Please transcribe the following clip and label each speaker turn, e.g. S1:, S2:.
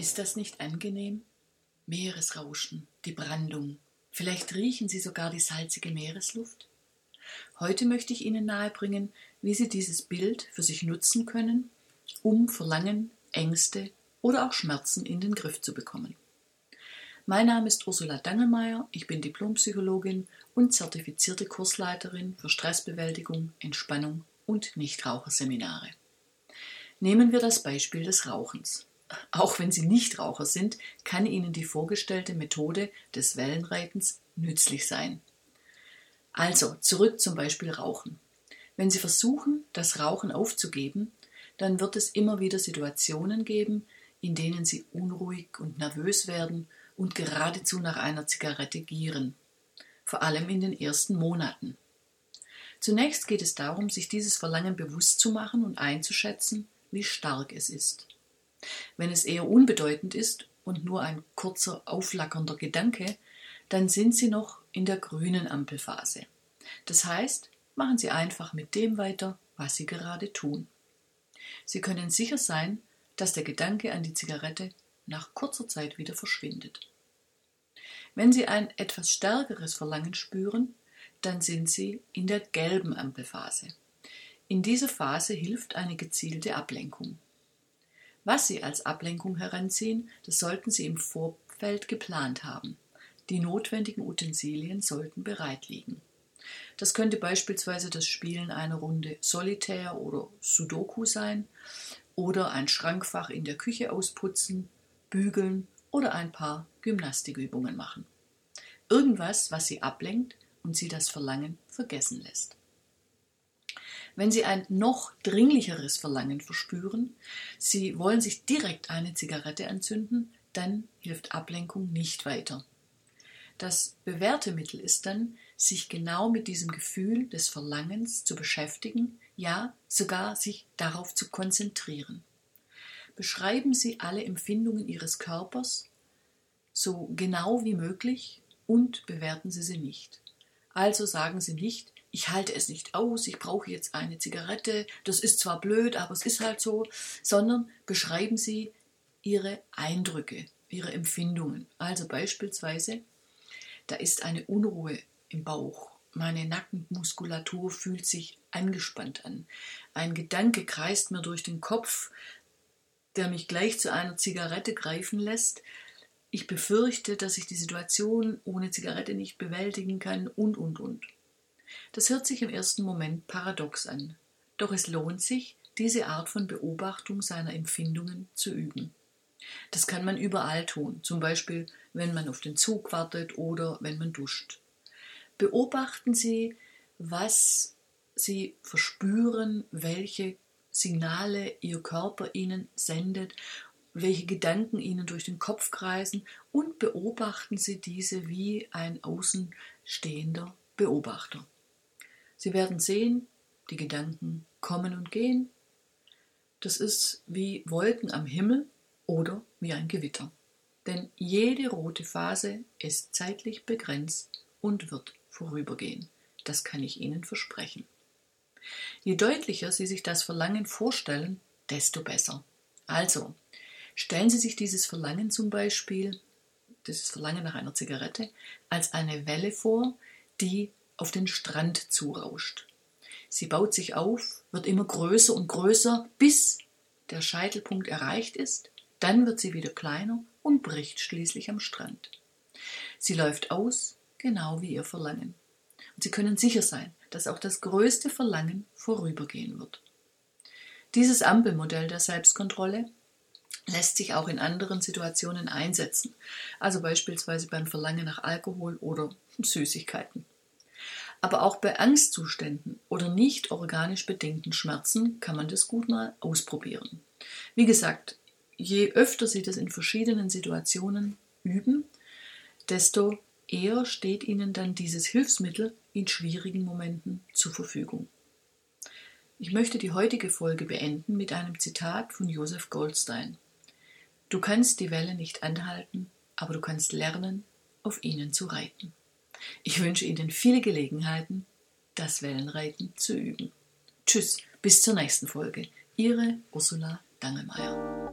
S1: Ist das nicht angenehm? Meeresrauschen, die Brandung, vielleicht riechen Sie sogar die salzige Meeresluft? Heute möchte ich Ihnen nahebringen, wie Sie dieses Bild für sich nutzen können, um Verlangen, Ängste oder auch Schmerzen in den Griff zu bekommen. Mein Name ist Ursula Dangelmeier, ich bin Diplompsychologin und zertifizierte Kursleiterin für Stressbewältigung, Entspannung und Nichtraucherseminare. Nehmen wir das Beispiel des Rauchens. Auch wenn Sie Nichtraucher sind, kann Ihnen die vorgestellte Methode des Wellenreitens nützlich sein. Also zurück zum Beispiel Rauchen. Wenn Sie versuchen, das Rauchen aufzugeben, dann wird es immer wieder Situationen geben, in denen Sie unruhig und nervös werden und geradezu nach einer Zigarette gieren, vor allem in den ersten Monaten. Zunächst geht es darum, sich dieses Verlangen bewusst zu machen und einzuschätzen, wie stark es ist. Wenn es eher unbedeutend ist und nur ein kurzer auflackernder Gedanke, dann sind Sie noch in der grünen Ampelphase. Das heißt, machen Sie einfach mit dem weiter, was Sie gerade tun. Sie können sicher sein, dass der Gedanke an die Zigarette nach kurzer Zeit wieder verschwindet. Wenn Sie ein etwas stärkeres Verlangen spüren, dann sind Sie in der gelben Ampelphase. In dieser Phase hilft eine gezielte Ablenkung. Was Sie als Ablenkung heranziehen, das sollten Sie im Vorfeld geplant haben. Die notwendigen Utensilien sollten bereit liegen. Das könnte beispielsweise das Spielen einer Runde Solitär oder Sudoku sein oder ein Schrankfach in der Küche ausputzen, bügeln oder ein paar Gymnastikübungen machen. Irgendwas, was Sie ablenkt und Sie das Verlangen vergessen lässt. Wenn Sie ein noch dringlicheres Verlangen verspüren, Sie wollen sich direkt eine Zigarette anzünden, dann hilft Ablenkung nicht weiter. Das bewährte Mittel ist dann, sich genau mit diesem Gefühl des Verlangens zu beschäftigen, ja sogar sich darauf zu konzentrieren. Beschreiben Sie alle Empfindungen Ihres Körpers so genau wie möglich und bewerten Sie sie nicht. Also sagen Sie nicht, ich halte es nicht aus, ich brauche jetzt eine Zigarette, das ist zwar blöd, aber es ist halt so, sondern beschreiben Sie Ihre Eindrücke, Ihre Empfindungen. Also beispielsweise, da ist eine Unruhe im Bauch. Meine Nackenmuskulatur fühlt sich angespannt an. Ein Gedanke kreist mir durch den Kopf, der mich gleich zu einer Zigarette greifen lässt. Ich befürchte, dass ich die Situation ohne Zigarette nicht bewältigen kann und, und, und. Das hört sich im ersten Moment paradox an. Doch es lohnt sich, diese Art von Beobachtung seiner Empfindungen zu üben. Das kann man überall tun, zum Beispiel wenn man auf den Zug wartet oder wenn man duscht. Beobachten Sie, was Sie verspüren, welche Signale Ihr Körper Ihnen sendet, welche Gedanken Ihnen durch den Kopf kreisen und beobachten Sie diese wie ein außenstehender Beobachter. Sie werden sehen, die Gedanken kommen und gehen. Das ist wie Wolken am Himmel oder wie ein Gewitter. Denn jede rote Phase ist zeitlich begrenzt und wird vorübergehen. Das kann ich Ihnen versprechen. Je deutlicher Sie sich das Verlangen vorstellen, desto besser. Also, stellen Sie sich dieses Verlangen zum Beispiel, dieses Verlangen nach einer Zigarette, als eine Welle vor, die auf den Strand zurauscht. Sie baut sich auf, wird immer größer und größer, bis der Scheitelpunkt erreicht ist, dann wird sie wieder kleiner und bricht schließlich am Strand. Sie läuft aus, genau wie ihr Verlangen. Und Sie können sicher sein, dass auch das größte Verlangen vorübergehen wird. Dieses Ampelmodell der Selbstkontrolle lässt sich auch in anderen Situationen einsetzen, also beispielsweise beim Verlangen nach Alkohol oder Süßigkeiten. Aber auch bei Angstzuständen oder nicht organisch bedingten Schmerzen kann man das gut mal ausprobieren. Wie gesagt, je öfter Sie das in verschiedenen Situationen üben, desto eher steht Ihnen dann dieses Hilfsmittel in schwierigen Momenten zur Verfügung. Ich möchte die heutige Folge beenden mit einem Zitat von Joseph Goldstein. Du kannst die Welle nicht anhalten, aber du kannst lernen, auf ihnen zu reiten. Ich wünsche Ihnen viele Gelegenheiten, das Wellenreiten zu üben. Tschüss, bis zur nächsten Folge. Ihre Ursula Dangelmeier.